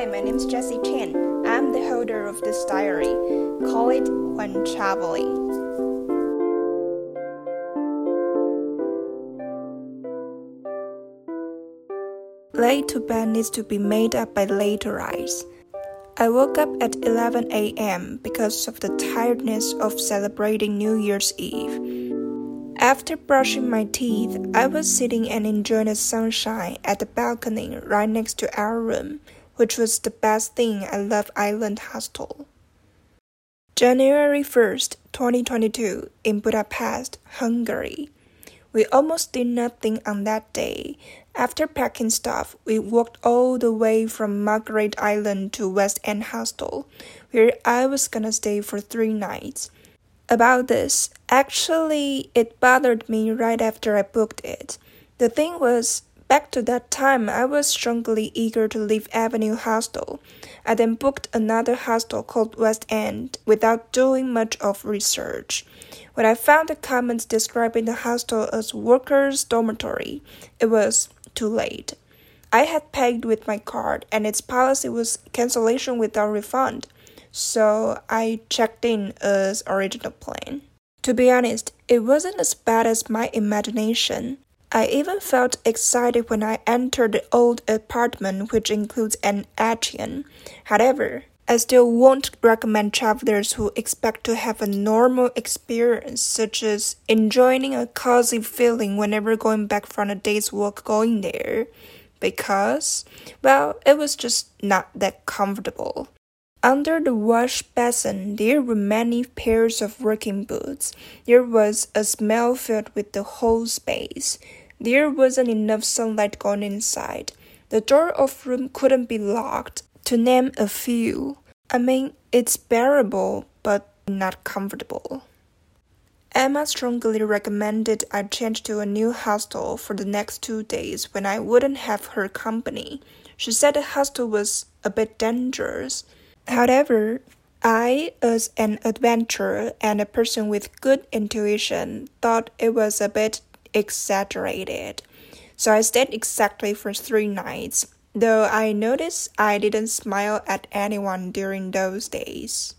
Hi, my name is Jessie Chen. I'm the holder of this diary. Call it When Traveling. Late to bed needs to be made up by late rise. I woke up at 11 a.m. because of the tiredness of celebrating New Year's Eve. After brushing my teeth, I was sitting and enjoying the sunshine at the balcony right next to our room, which was the best thing at Love Island Hostel. January 1st, 2022, in Budapest, Hungary. We almost did nothing on that day. After packing stuff, we walked all the way from Margaret Island to West End Hostel, where I was gonna stay for three nights about this. Actually, it bothered me right after I booked it. The thing was, back to that time, I was strongly eager to leave Avenue Hostel. I then booked another hostel called West End without doing much of research. When I found the comments describing the hostel as workers' dormitory, it was too late. I had paid with my card, and its policy was cancellation without refund so I checked in as original plan. To be honest, it wasn't as bad as my imagination. I even felt excited when I entered the old apartment, which includes an atrium. However, I still won't recommend travelers who expect to have a normal experience, such as enjoying a cozy feeling whenever going back from a day's walk going there, because, well, it was just not that comfortable. Under the wash basin there were many pairs of working boots. There was a smell filled with the whole space. There wasn't enough sunlight going inside. The door of room couldn't be locked, to name a few. I mean, it's bearable, but not comfortable. Emma strongly recommended I change to a new hostel for the next two days when I wouldn't have her company. She said the hostel was a bit dangerous. However, I, as an adventurer and a person with good intuition, thought it was a bit exaggerated. So I stayed exactly for three nights, though I noticed I didn't smile at anyone during those days.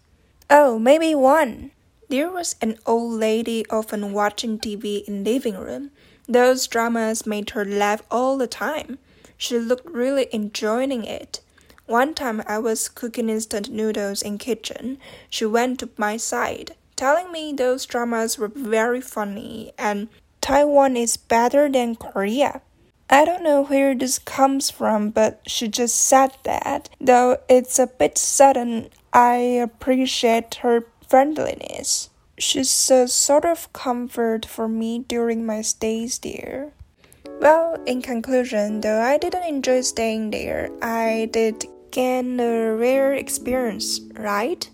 Oh, maybe one. There was an old lady often watching TV in living room. Those dramas made her laugh all the time. She looked really enjoying it. One time I was cooking instant noodles in kitchen. She went to my side, telling me those dramas were very funny and Taiwan is better than Korea. I don't know where this comes from, but she just said that. Though it's a bit sudden, I appreciate her friendliness. She's a sort of comfort for me during my stays there. Well, in conclusion, though I didn't enjoy staying there, I did gain a rare experience, right?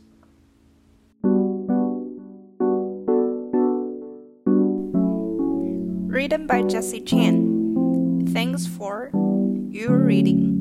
Written by Jessie Chen. Thanks for your reading.